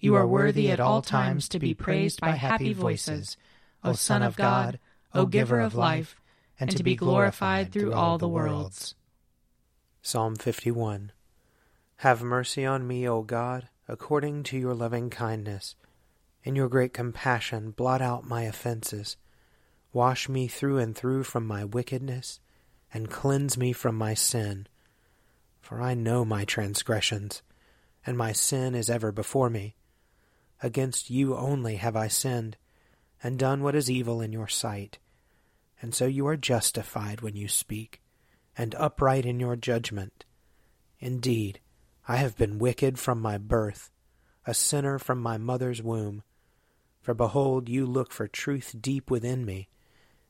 You are worthy at all times to be praised by happy voices, O Son of God, O Giver of life, and to be glorified through all the worlds. Psalm 51 Have mercy on me, O God, according to your loving kindness. In your great compassion, blot out my offenses. Wash me through and through from my wickedness, and cleanse me from my sin. For I know my transgressions, and my sin is ever before me. Against you only have I sinned, and done what is evil in your sight. And so you are justified when you speak, and upright in your judgment. Indeed, I have been wicked from my birth, a sinner from my mother's womb. For behold, you look for truth deep within me,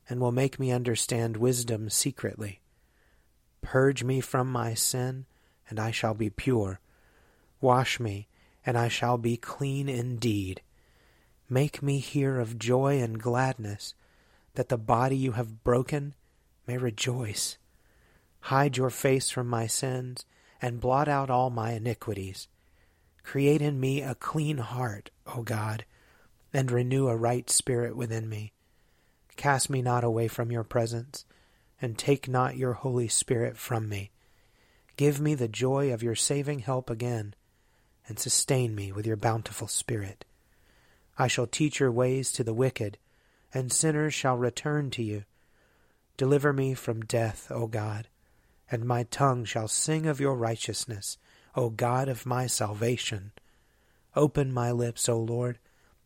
and will make me understand wisdom secretly. Purge me from my sin, and I shall be pure. Wash me, and I shall be clean indeed. Make me hear of joy and gladness, that the body you have broken may rejoice. Hide your face from my sins, and blot out all my iniquities. Create in me a clean heart, O God, and renew a right spirit within me. Cast me not away from your presence, and take not your Holy Spirit from me. Give me the joy of your saving help again and sustain me with your bountiful Spirit. I shall teach your ways to the wicked, and sinners shall return to you. Deliver me from death, O God, and my tongue shall sing of your righteousness, O God of my salvation. Open my lips, O Lord,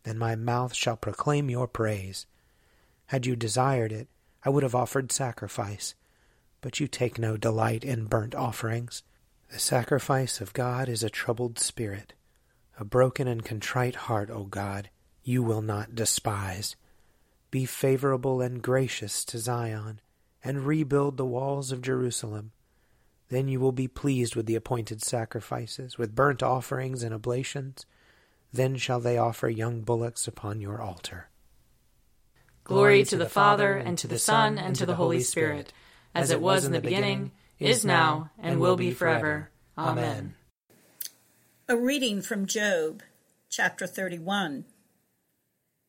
and my mouth shall proclaim your praise. Had you desired it, I would have offered sacrifice, but you take no delight in burnt offerings. The sacrifice of God is a troubled spirit. A broken and contrite heart, O God, you will not despise. Be favorable and gracious to Zion, and rebuild the walls of Jerusalem. Then you will be pleased with the appointed sacrifices, with burnt offerings and oblations. Then shall they offer young bullocks upon your altar. Glory to the Father, and to the Son, and to the Holy Spirit, as it was in the beginning is now, and will be forever. Amen. A reading from Job, chapter 31.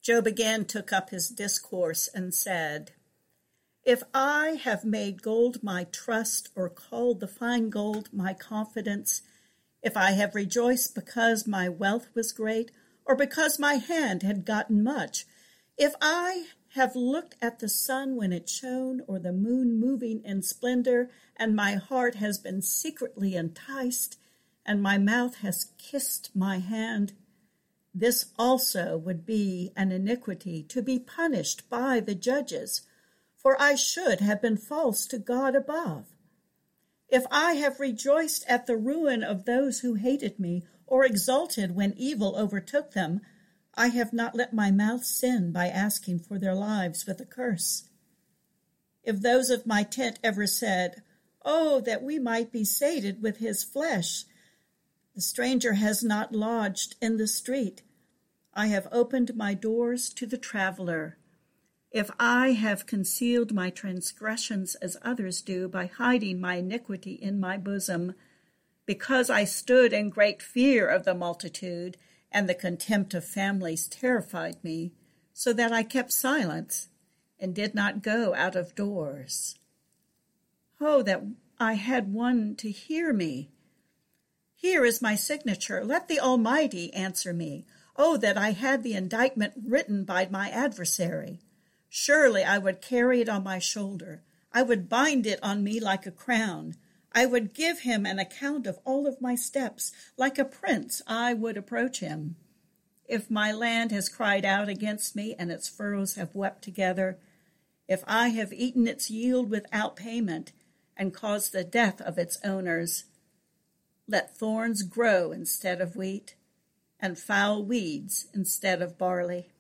Job again took up his discourse and said, If I have made gold my trust, or called the fine gold my confidence, if I have rejoiced because my wealth was great, or because my hand had gotten much, if I have looked at the sun when it shone, or the moon moving in splendor, and my heart has been secretly enticed, and my mouth has kissed my hand. This also would be an iniquity to be punished by the judges, for I should have been false to God above. If I have rejoiced at the ruin of those who hated me, or exulted when evil overtook them, I have not let my mouth sin by asking for their lives with a curse. If those of my tent ever said, Oh, that we might be sated with his flesh! The stranger has not lodged in the street. I have opened my doors to the traveler. If I have concealed my transgressions as others do by hiding my iniquity in my bosom, because I stood in great fear of the multitude, and the contempt of families terrified me, so that I kept silence and did not go out of doors. Oh, that I had one to hear me! Here is my signature. Let the Almighty answer me. Oh, that I had the indictment written by my adversary. Surely I would carry it on my shoulder. I would bind it on me like a crown. I would give him an account of all of my steps. Like a prince, I would approach him. If my land has cried out against me and its furrows have wept together, if I have eaten its yield without payment and caused the death of its owners, let thorns grow instead of wheat and foul weeds instead of barley.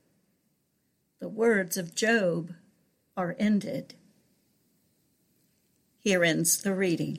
The words of Job are ended. Here ends the reading.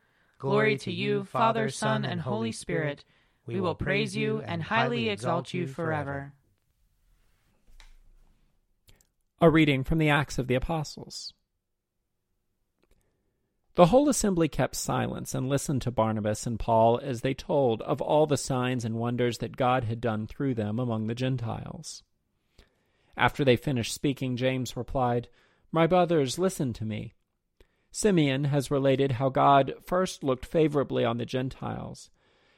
Glory to you, Father, Son, and Holy Spirit. We will praise you and highly exalt you forever. A reading from the Acts of the Apostles. The whole assembly kept silence and listened to Barnabas and Paul as they told of all the signs and wonders that God had done through them among the Gentiles. After they finished speaking, James replied, My brothers, listen to me. Simeon has related how God first looked favorably on the Gentiles,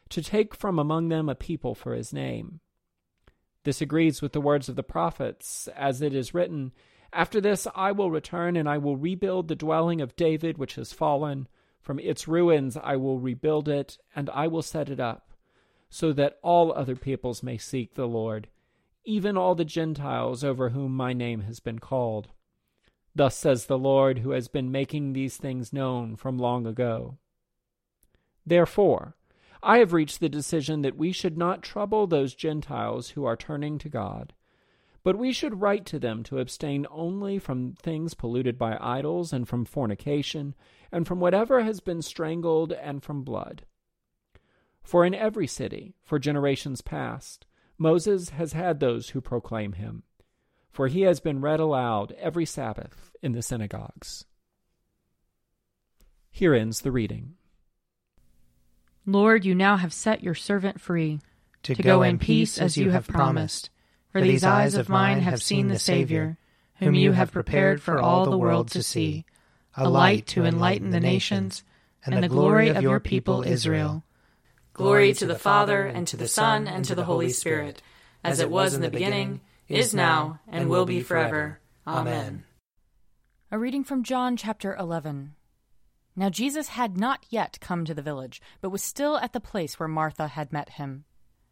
to take from among them a people for his name. This agrees with the words of the prophets, as it is written, after this I will return, and I will rebuild the dwelling of David which has fallen. From its ruins I will rebuild it, and I will set it up, so that all other peoples may seek the Lord, even all the Gentiles over whom my name has been called. Thus says the Lord, who has been making these things known from long ago. Therefore, I have reached the decision that we should not trouble those Gentiles who are turning to God but we should write to them to abstain only from things polluted by idols, and from fornication, and from whatever has been strangled, and from blood. For in every city, for generations past, Moses has had those who proclaim him, for he has been read aloud every Sabbath in the synagogues. Here ends the reading. Lord, you now have set your servant free to, to go, go in peace as you have promised. For these eyes of mine have seen the Savior, whom you have prepared for all the world to see, a light to enlighten the nations, and the glory of your people Israel. Glory to the Father, and to the Son, and to the Holy Spirit, as it was in the beginning, is now, and will be forever. Amen. A reading from John chapter 11. Now Jesus had not yet come to the village, but was still at the place where Martha had met him.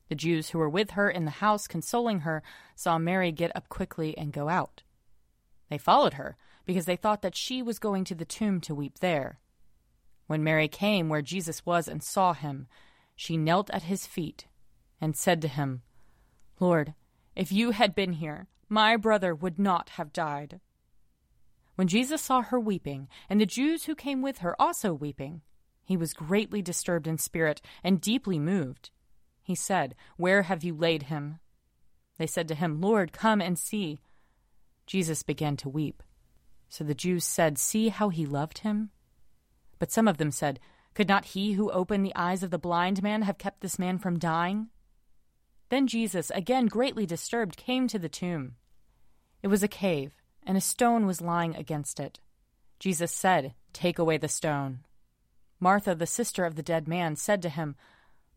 The Jews who were with her in the house consoling her saw Mary get up quickly and go out. They followed her because they thought that she was going to the tomb to weep there. When Mary came where Jesus was and saw him, she knelt at his feet and said to him, Lord, if you had been here, my brother would not have died. When Jesus saw her weeping, and the Jews who came with her also weeping, he was greatly disturbed in spirit and deeply moved. He said, Where have you laid him? They said to him, Lord, come and see. Jesus began to weep. So the Jews said, See how he loved him? But some of them said, Could not he who opened the eyes of the blind man have kept this man from dying? Then Jesus, again greatly disturbed, came to the tomb. It was a cave, and a stone was lying against it. Jesus said, Take away the stone. Martha, the sister of the dead man, said to him,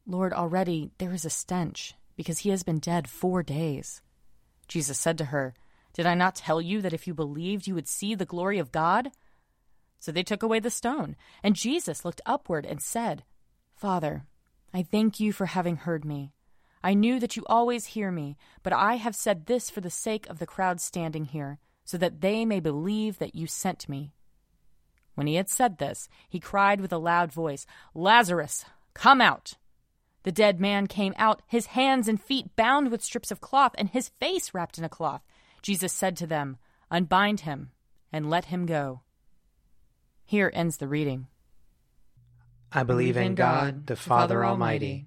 Lord, already there is a stench, because he has been dead four days. Jesus said to her, Did I not tell you that if you believed, you would see the glory of God? So they took away the stone, and Jesus looked upward and said, Father, I thank you for having heard me. I knew that you always hear me, but I have said this for the sake of the crowd standing here, so that they may believe that you sent me. When he had said this, he cried with a loud voice, Lazarus, come out! The dead man came out, his hands and feet bound with strips of cloth, and his face wrapped in a cloth. Jesus said to them, Unbind him and let him go. Here ends the reading. I believe in God, the Father Almighty,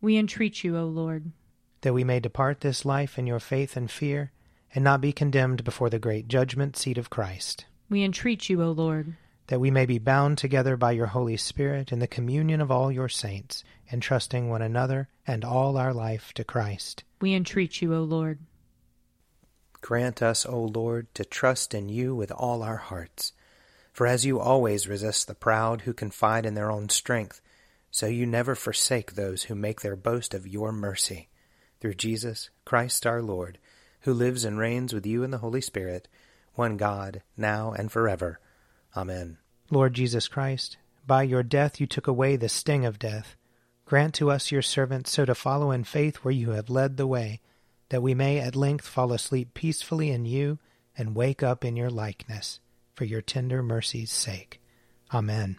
We entreat you, O Lord. That we may depart this life in your faith and fear, and not be condemned before the great judgment seat of Christ. We entreat you, O Lord. That we may be bound together by your Holy Spirit in the communion of all your saints, entrusting one another and all our life to Christ. We entreat you, O Lord. Grant us, O Lord, to trust in you with all our hearts. For as you always resist the proud who confide in their own strength, so you never forsake those who make their boast of your mercy. Through Jesus Christ our Lord, who lives and reigns with you in the Holy Spirit, one God, now and forever. Amen. Lord Jesus Christ, by your death you took away the sting of death. Grant to us, your servants, so to follow in faith where you have led the way, that we may at length fall asleep peacefully in you and wake up in your likeness, for your tender mercy's sake. Amen.